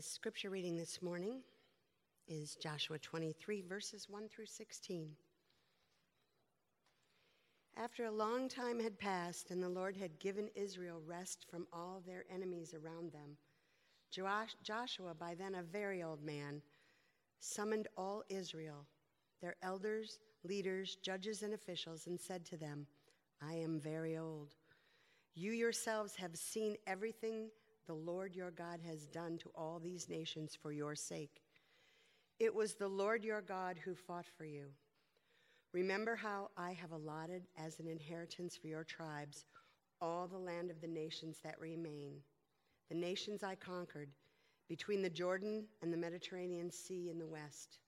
The scripture reading this morning is Joshua 23, verses 1 through 16. After a long time had passed and the Lord had given Israel rest from all their enemies around them, Joshua, by then a very old man, summoned all Israel, their elders, leaders, judges, and officials, and said to them, I am very old. You yourselves have seen everything the Lord your God has done to all these nations for your sake. It was the Lord your God who fought for you. Remember how I have allotted as an inheritance for your tribes all the land of the nations that remain, the nations I conquered between the Jordan and the Mediterranean Sea in the west.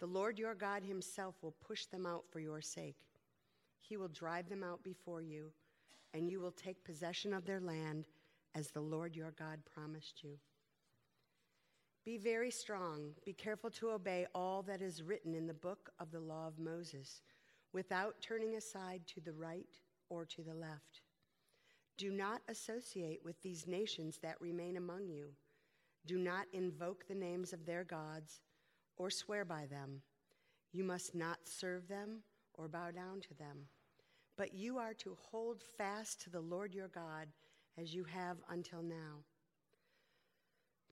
The Lord your God himself will push them out for your sake. He will drive them out before you, and you will take possession of their land as the Lord your God promised you. Be very strong, be careful to obey all that is written in the book of the law of Moses, without turning aside to the right or to the left. Do not associate with these nations that remain among you. Do not invoke the names of their gods or swear by them. You must not serve them or bow down to them. But you are to hold fast to the Lord your God as you have until now.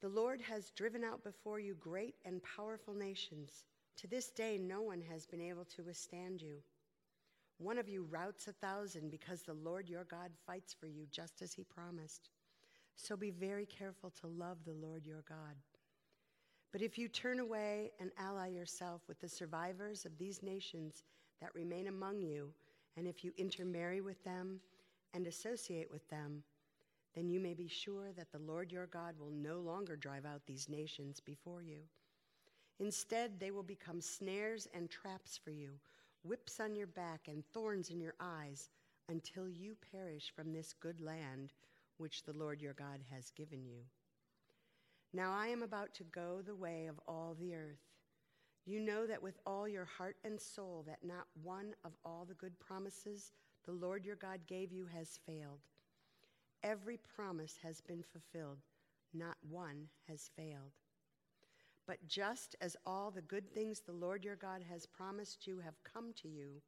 The Lord has driven out before you great and powerful nations. To this day, no one has been able to withstand you. One of you routs a thousand because the Lord your God fights for you just as he promised. So be very careful to love the Lord your God. But if you turn away and ally yourself with the survivors of these nations that remain among you, and if you intermarry with them and associate with them, then you may be sure that the Lord your God will no longer drive out these nations before you. Instead, they will become snares and traps for you, whips on your back and thorns in your eyes, until you perish from this good land which the Lord your God has given you. Now I am about to go the way of all the earth. You know that with all your heart and soul, that not one of all the good promises the Lord your God gave you has failed. Every promise has been fulfilled, not one has failed. But just as all the good things the Lord your God has promised you have come to you,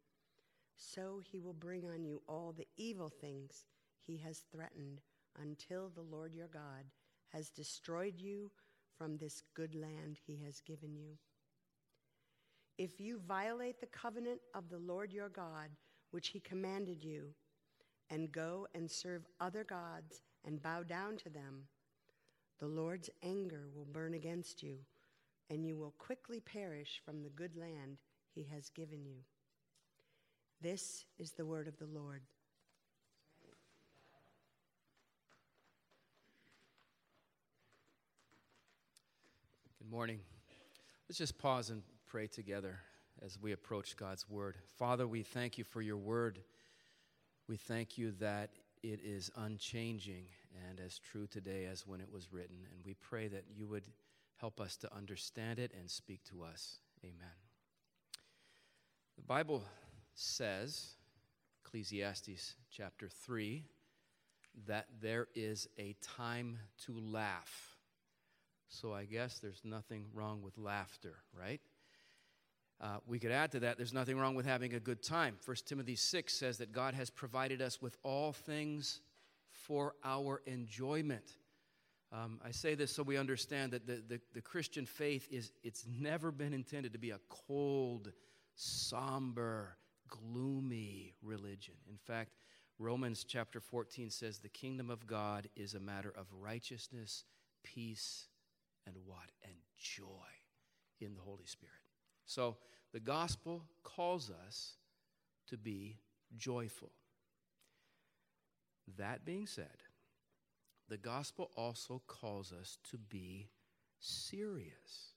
so he will bring on you all the evil things he has threatened until the Lord your God has destroyed you from this good land he has given you. If you violate the covenant of the Lord your God, which he commanded you, and go and serve other gods and bow down to them, the Lord's anger will burn against you, and you will quickly perish from the good land he has given you. This is the word of the Lord. Good morning. Let's just pause and pray together as we approach God's word. Father, we thank you for your word. We thank you that it is unchanging and as true today as when it was written. And we pray that you would help us to understand it and speak to us. Amen. The Bible says, Ecclesiastes chapter 3, that there is a time to laugh. So I guess there's nothing wrong with laughter, right? Uh, we could add to that, there's nothing wrong with having a good time. 1 Timothy 6 says that God has provided us with all things for our enjoyment. Um, I say this so we understand that the, the, the Christian faith is, it's never been intended to be a cold, somber, gloomy religion. In fact, Romans chapter 14 says the kingdom of God is a matter of righteousness, peace, and what? And joy in the Holy Spirit. So the gospel calls us to be joyful. That being said, the gospel also calls us to be serious.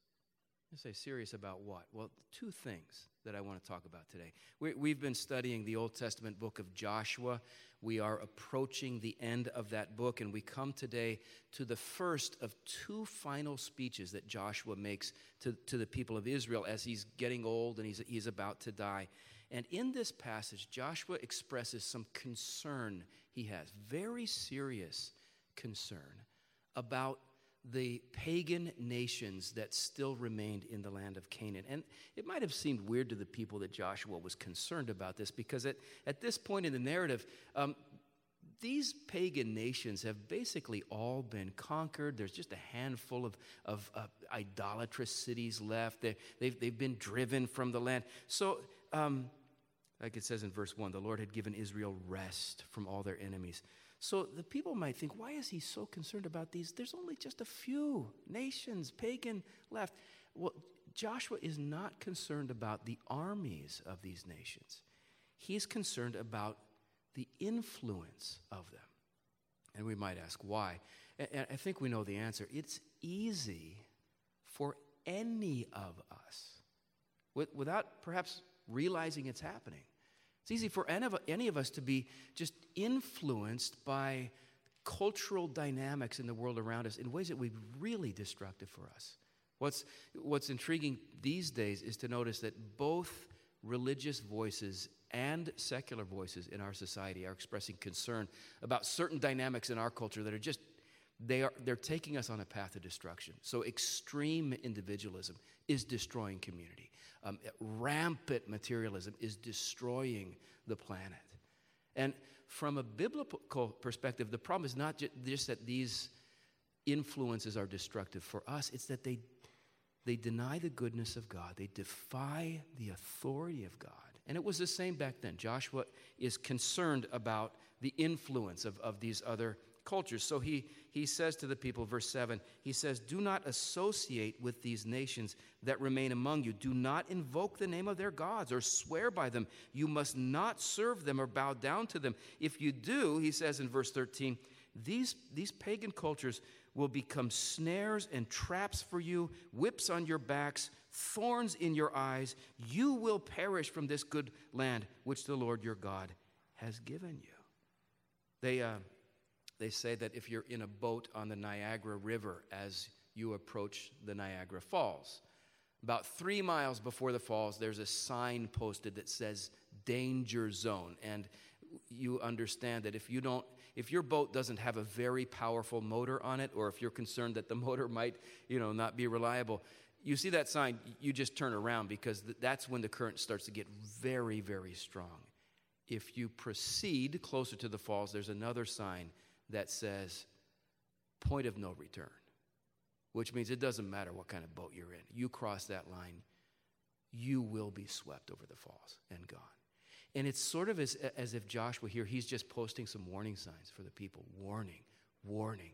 I say serious about what? Well, two things that I want to talk about today. We, have been studying the Old Testament book of Joshua. We are approaching the end of that book, and we come today to the first of two final speeches that Joshua makes to, to the people of Israel as he's getting old and he's, he's about to die. And in this passage, Joshua expresses some concern he has, very serious concern about the pagan nations that still remained in the land of Canaan. And it might have seemed weird to the people that Joshua was concerned about this because at, at this point in the narrative, um, these pagan nations have basically all been conquered. There's just a handful of, of uh, idolatrous cities left. They, they've, they've been driven from the land. So, um, like it says in verse 1, the Lord had given Israel rest from all their enemies. So the people might think, why is he so concerned about these? There's only just a few nations, pagan, left. Well, Joshua is not concerned about the armies of these nations, he's concerned about the influence of them. And we might ask why. And I think we know the answer. It's easy for any of us, without perhaps realizing it's happening, it's easy for any of, us to be just influenced by cultural dynamics in the world around us in ways that would be really destructive for us. What's, what's intriguing these days is to notice that both religious voices and secular voices in our society are expressing concern about certain dynamics in our culture that are just they are they're taking us on a path of destruction so extreme individualism is destroying community um, rampant materialism is destroying the planet. And from a biblical perspective, the problem is not just that these influences are destructive for us, it's that they, they deny the goodness of God, they defy the authority of God. And it was the same back then. Joshua is concerned about the influence of, of these other So he, he says to the people, verse 7, he says, Do not associate with these nations that remain among you. Do not invoke the name of their gods or swear by them. You must not serve them or bow down to them. If you do, he says in verse 13, these, these pagan cultures will become snares and traps for you, whips on your backs, thorns in your eyes. You will perish from this good land which the Lord your God has given you. They, uh, they say that if you're in a boat on the Niagara River as you approach the Niagara Falls, about three miles before the falls, there's a sign posted that says danger zone. And you understand that if you don't, if your boat doesn't have a very powerful motor on it, or if you're concerned that the motor might, you know, not be reliable, you see that sign, you just turn around because that's when the current starts to get very, very strong. If you proceed closer to the falls, there's another sign that says point of no return, which means it doesn't matter what kind of boat you're in. You cross that line, you will be swept over the falls and gone. And it's sort of as, as if Joshua here, he's just posting some warning signs for the people warning, warning.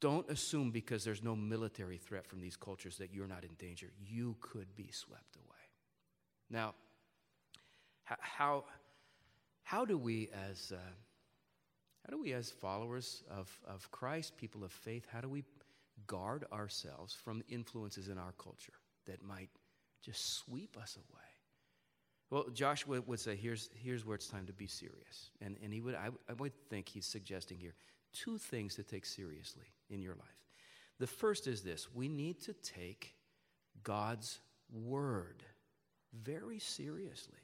Don't assume because there's no military threat from these cultures that you're not in danger. You could be swept away. Now, how, how do we, as uh, how do we, as followers of, of Christ, people of faith, how do we guard ourselves from influences in our culture that might just sweep us away? Well, Joshua would say, here's, here's where it's time to be serious. And, and he would, I, I would think he's suggesting here two things to take seriously in your life. The first is this we need to take God's word very seriously.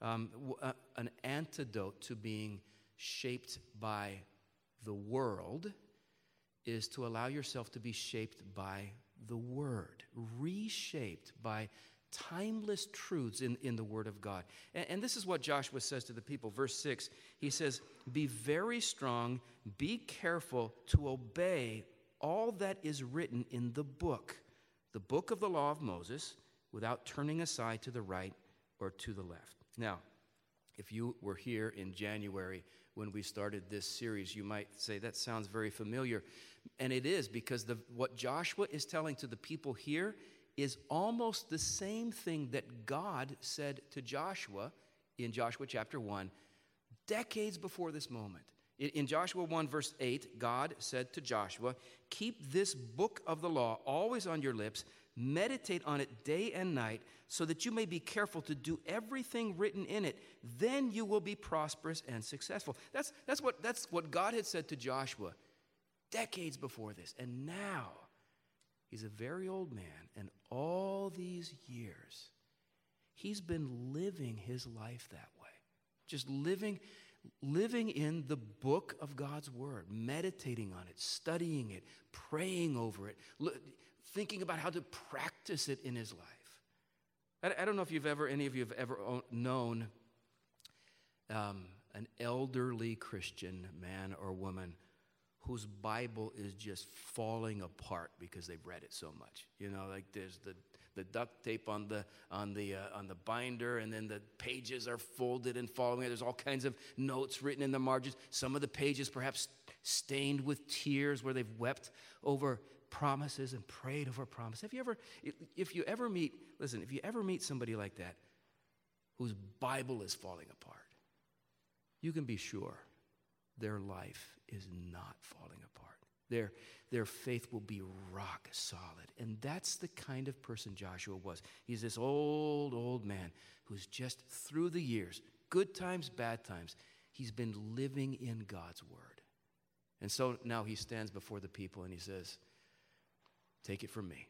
Um, uh, an antidote to being shaped by the world is to allow yourself to be shaped by the Word, reshaped by timeless truths in, in the Word of God. And, and, this is what Joshua says to the people. Verse 6, he says, Be very strong, be careful to obey all that is written in the book, the book of the law of Moses, without turning aside to the right or to the left. Now, if you were here in January when we started this series, you might say that sounds very familiar. And it is because the, what Joshua is telling to the people here is almost the same thing that God said to Joshua in Joshua chapter 1, decades before this moment. In Joshua 1, verse 8, God said to Joshua, Keep this book of the law always on your lips, meditate on it day and night so that you may be careful to do everything written in it. Then you will be prosperous and successful. That's, that's, what, that's what God had said to Joshua decades before this. And now, he's a very old man, and all these years, he's been living his life that way. Just living, living in the book of God's Word, meditating on it, studying it, praying over it, thinking about how to practice it in his life. I, don't know if you've ever, any of you have ever known um, an elderly Christian man or woman whose Bible is just falling apart because they've read it so much. You know, like there's the the duct tape on the on the uh, on the binder and then the pages are folded and falling there's all kinds of notes written in the margins some of the pages perhaps stained with tears where they've wept over promises and prayed over promises have you ever if you ever meet listen if you ever meet somebody like that whose bible is falling apart you can be sure their life is not falling apart their, their faith will be rock solid. And that's the kind of person Joshua was. He's this old, old man who's just through the years, good times, bad times, he's been living in God's word. And so now he stands before the people and he says, Take it from me.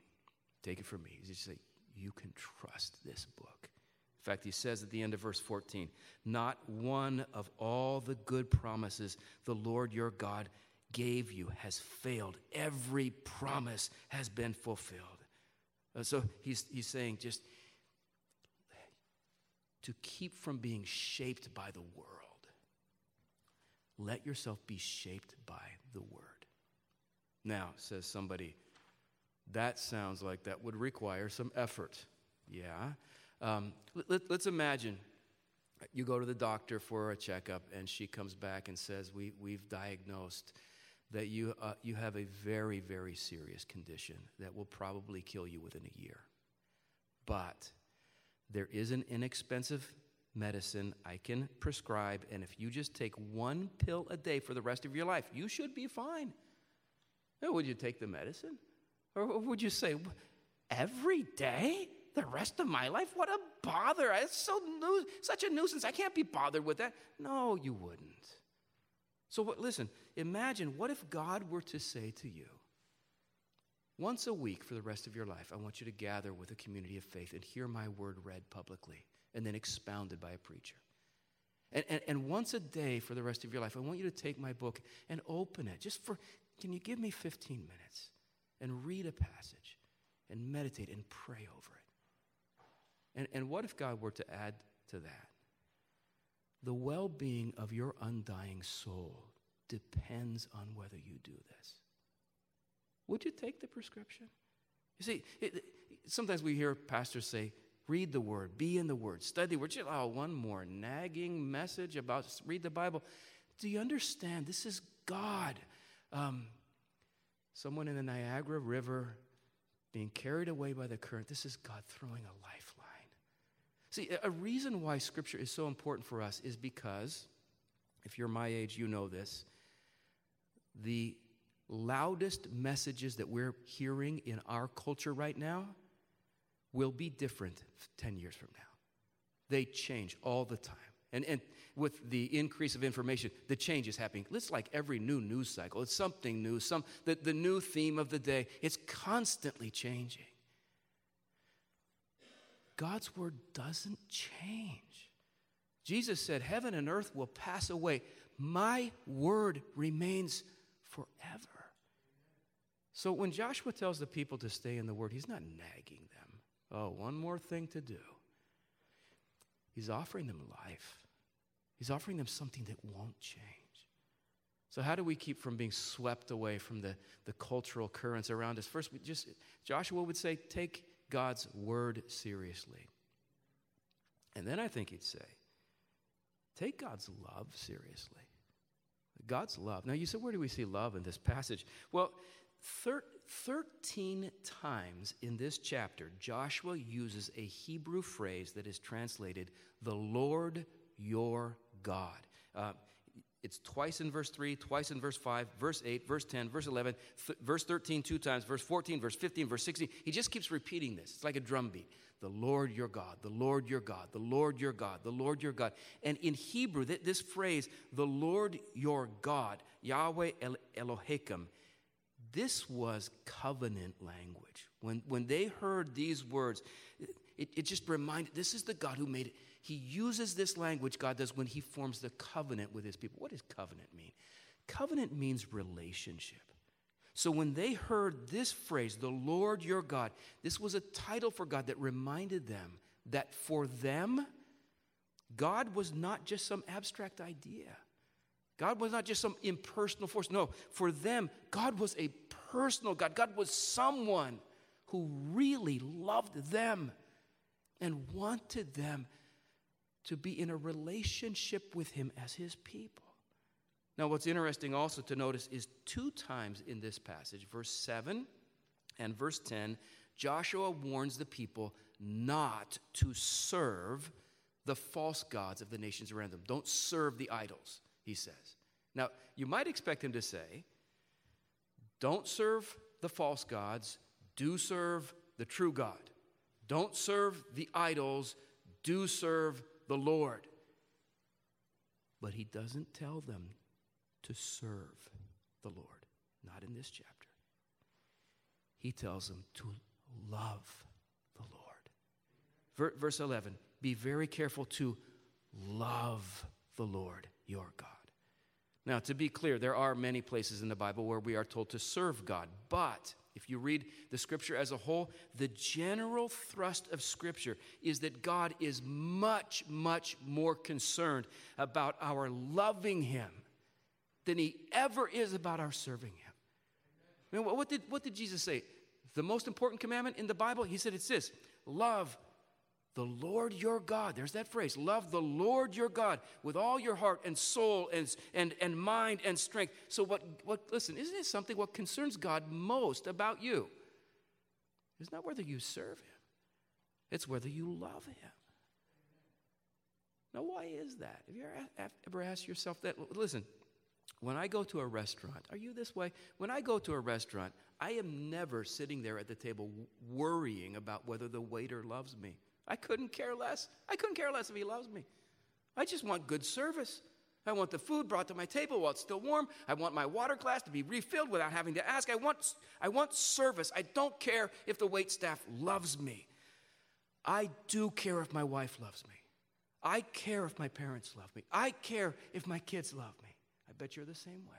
Take it from me. He's just like, You can trust this book. In fact, he says at the end of verse 14, Not one of all the good promises the Lord your God gave you has failed. Every promise has been fulfilled. Uh, so he's, he's saying just to keep from being shaped by the world, let yourself be shaped by the word. Now, says somebody, that sounds like that would require some effort. Yeah. Um, let, us imagine you go to the doctor for a checkup and she comes back and says, we, We've diagnosed that you, uh, you have a very, very serious condition that will probably kill you within a year. But there is an inexpensive medicine I can prescribe, and if you just take one pill a day for the rest of your life, you should be fine. Now, would you take the medicine? Or would you say, every day? The rest of my life? What a bother. It's so nu- such a nuisance. I can't be bothered with that. No, you wouldn't. So, what, listen, imagine what if God were to say to you, once a week for the rest of your life, I want you to gather with a community of faith and hear my word read publicly and then expounded by a preacher. And, and, and once a day for the rest of your life, I want you to take my book and open it. Just for, can you give me 15 minutes and read a passage and meditate and pray over it? And, and what if God were to add to that? The well being of your undying soul depends on whether you do this. Would you take the prescription? You see, it, sometimes we hear pastors say, read the word, be in the word, study the word. Just, Oh, one more nagging message about read the Bible. Do you understand? This is God. Um, someone in the Niagara River being carried away by the current. This is God throwing a lifeline. See, a reason why Scripture is so important for us is because, if you're my age, you know this. The loudest messages that we're hearing in our culture right now will be different 10 years from now. They change all the time. And, and with the increase of information, the change is happening. It's like every new news cycle. It's something new, some, the, the new theme of the day. It's constantly changing. God's word doesn't change. Jesus said, Heaven and earth will pass away. My word remains forever. So when Joshua tells the people to stay in the word, he's not nagging them. Oh, one more thing to do. He's offering them life, he's offering them something that won't change. So, how do we keep from being swept away from the, the cultural currents around us? First, we just Joshua would say, take God's word seriously. And then I think he'd say, take God's love seriously. God's love. Now, you said, where do we see love in this passage? Well, thir- 13 times in this chapter, Joshua uses a Hebrew phrase that is translated, the Lord your God. Uh, it's twice in verse 3, twice in verse 5, verse 8, verse 10, verse 11, th- verse 13 two times, verse 14, verse 15, verse 16. He just keeps repeating this. It's like a drum beat. The Lord your God, the Lord your God, the Lord your God, the Lord your God. And in Hebrew, th- this phrase, the Lord your God, Yahweh El- Elohim, this was covenant language. When, when they heard these words, It, it just reminded this is the God who made it. He uses this language, God does, when he forms the covenant with his people. What does covenant mean? Covenant means relationship. So when they heard this phrase, the Lord your God, this was a title for God that reminded them that for them, God was not just some abstract idea. God was not just some impersonal force. No, for them, God was a personal God. God was someone who really loved them and wanted them to be in a relationship with Him as His people. Now, what's interesting also to notice is two times in this passage, verse 7 and verse 10, Joshua warns the people not to serve the false gods of the nations around them. Don't serve the idols, he says. Now, you might expect him to say, don't serve the false gods, do serve the true God. Don't serve the idols, do serve the Lord. But he doesn't tell them to serve the Lord, not in this chapter. He tells them to love the Lord. Verse 11 Be very careful to love the Lord your God. Now, to be clear, there are many places in the Bible where we are told to serve God, but if you read the scripture as a whole, the general thrust of scripture is that God is much, much more concerned about our loving Him than He ever is about our serving Him. I mean, what, did, what did Jesus say? The most important commandment in the Bible? He said it's this love the Lord your God. There's that phrase love the Lord your God with all your heart and soul and, and, and mind and strength. So, what, what, listen, isn't it something what concerns God most about you? It's not whether you serve Him, it's whether you love Him. Now, why is that? Have you ever, ever asked yourself that? Listen, when I go to a restaurant, are you this way? When I go to a restaurant, I am never sitting there at the table worrying about whether the waiter loves me. I couldn't care less. I couldn't care less if he loves me. I just want good service. I want the food brought to my table while it's still warm. I want my water glass to be refilled without having to ask. I want, I want service. I don't care if the wait staff loves me. I do care if my wife loves me. I care if my parents love me. I care if my kids love me. I bet you're the same way.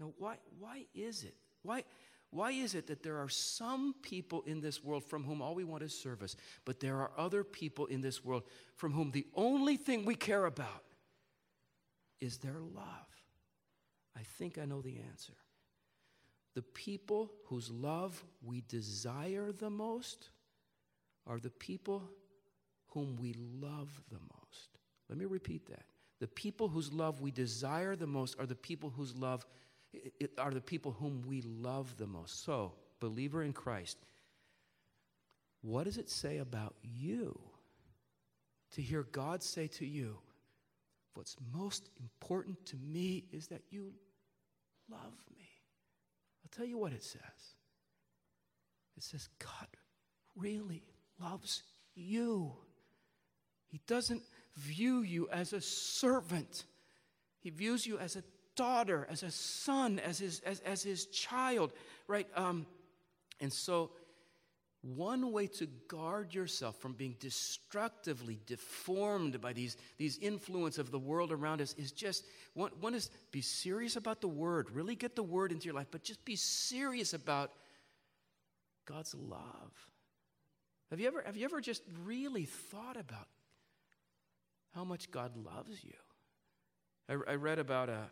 Now, why, why is it? Why, why is it that there are some people in this world from whom all we want is service, but there are other people in this world from whom the only thing we care about is their love? I think I know the answer. The people whose love we desire the most are the people whom we love the most. Let me repeat that. The people whose love we desire the most are the people whose love are the people whom we love the most. So, believer in Christ, what does it say about you to hear God say to you, What's most important to me is that you love me? I'll tell you what it says. It says, God really loves you. He doesn't view you as a servant, He views you as a daughter, as a son, as his, as, as his child, right? Um, and so, one way to guard yourself from being destructively deformed by these, these influence of the world around us is just one, one is be serious about the word, really get the word into your life, but just be serious about God's love. Have you ever, have you ever just really thought about how much God loves you? I, I read about a,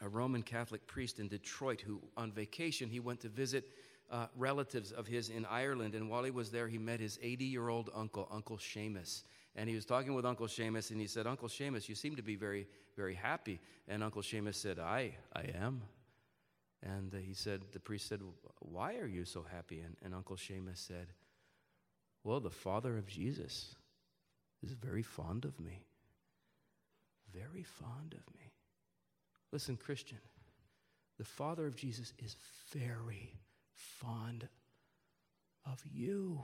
a Roman Catholic priest in Detroit who, on vacation, he went to visit uh, relatives of his in Ireland. And while he was there, he met his 80 year old uncle, Uncle Seamus. And he was talking with Uncle Seamus, and he said, Uncle Seamus, you seem to be very, very happy. And Uncle Seamus said, I, I am. And uh, he said, the priest said, Why are you so happy? And, and Uncle Seamus said, Well, the father of Jesus is very fond of me. Very fond of me. Listen, Christian, the Father of Jesus is very fond of you.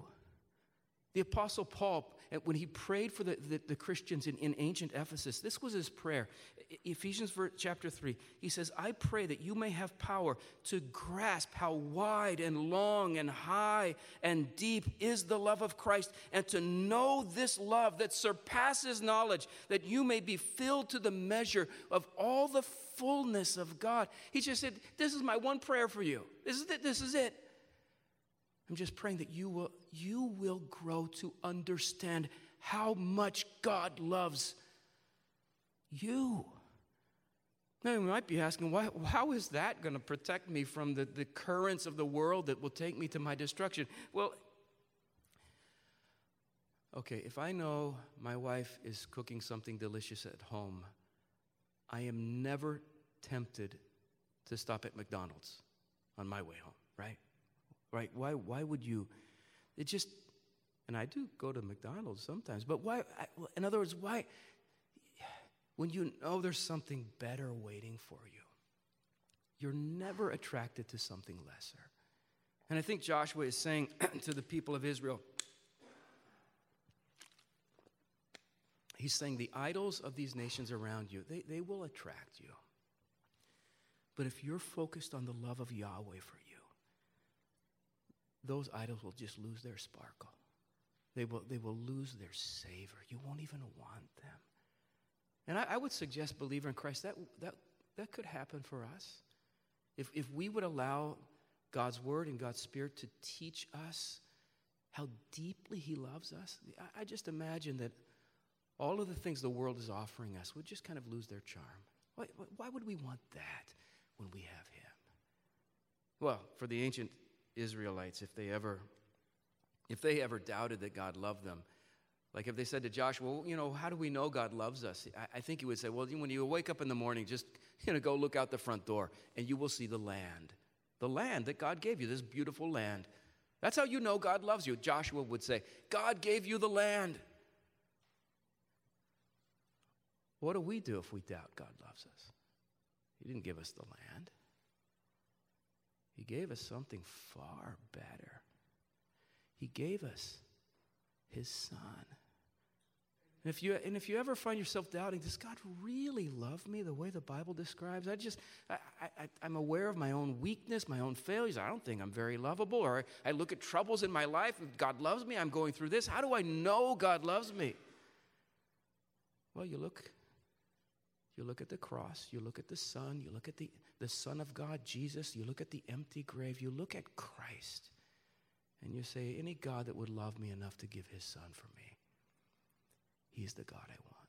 The Apostle Paul, eh, when he prayed for the, the, the Christians in, in ancient Ephesus, this was his prayer. Ephesians chapter 3, he says, I pray that you may have power to grasp how wide and long and high and deep is the love of Christ, and to know this love that surpasses knowledge, that you may be filled to the measure of all the fullness of God. He just said, This is my one prayer for you. This is it. This is it. I'm just praying that you will, you will grow to understand how much God loves you. Now, you might be asking, why, how is that going to protect me from the, the currents of the world that will take me to my destruction? Well, okay, if I know my wife is cooking something delicious at home, I am never tempted to stop at McDonald's on my way home, right? right? Why, why would you? It just, and I do go to McDonald's sometimes, but why? I, in other words, why? When you know there's something better waiting for you, you're never attracted to something lesser. And I think Joshua is saying to the people of Israel, he's saying the idols of these nations around you, they, they will attract you. But if you're focused on the love of Yahweh for those idols will just lose their sparkle. They will, they will lose their savor. You won't even want them. And I, I would suggest, believer in Christ, that, that, that could happen for us. If, if we would allow God's word and God's spirit to teach us how deeply He loves us, I, I just imagine that all of the things the world is offering us would just kind of lose their charm. Why, why would we want that when we have Him? Well, for the ancient Israelites if they ever if they ever doubted that God loved them. Like if they said to Joshua, well, you know, how do we know God loves us? I, I think he would say, well, when you wake up in the morning, just you know, go look out the front door and you will see the land. The land that God gave you, this beautiful land. That's how you know God loves you. Joshua would say, God gave you the land. What do we do if we doubt God loves us? He didn't give us the land. He gave us something far better. He gave us His Son. And if, you, and if you ever find yourself doubting, does God really love me the way the Bible describes? I just, I, I, I'm aware of my own weakness, my own failures. I don't think I'm very lovable. Or I look at troubles in my life. God loves me. I'm going through this. How do I know God loves me? Well, you look you look at the cross, you look at the Son, you look at the, the Son of God, Jesus, you look at the empty grave, you look at Christ, and you say, Any God that would love me enough to give his Son for me, he's the God I want.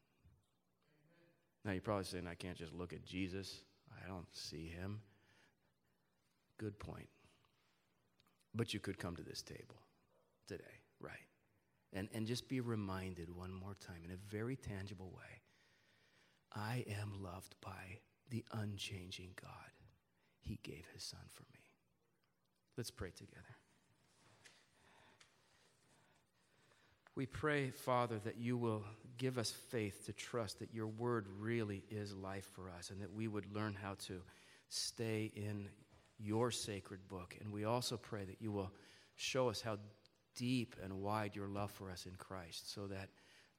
Now, you're probably saying, I can't just look at Jesus, I don't see him. Good point. But you could come to this table today, right? And, and just be reminded one more time in a very tangible way I am loved by the unchanging God. He gave his son for me. Let's pray together. We pray, Father, that you will give us faith to trust that your word really is life for us and that we would learn how to stay in your sacred book. And we also pray that you will show us how deep and wide your love for us in Christ so that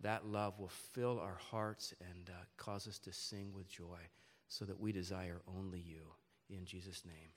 that love will fill our hearts and uh, cause us to sing with joy so that we desire only you. In Jesus' name.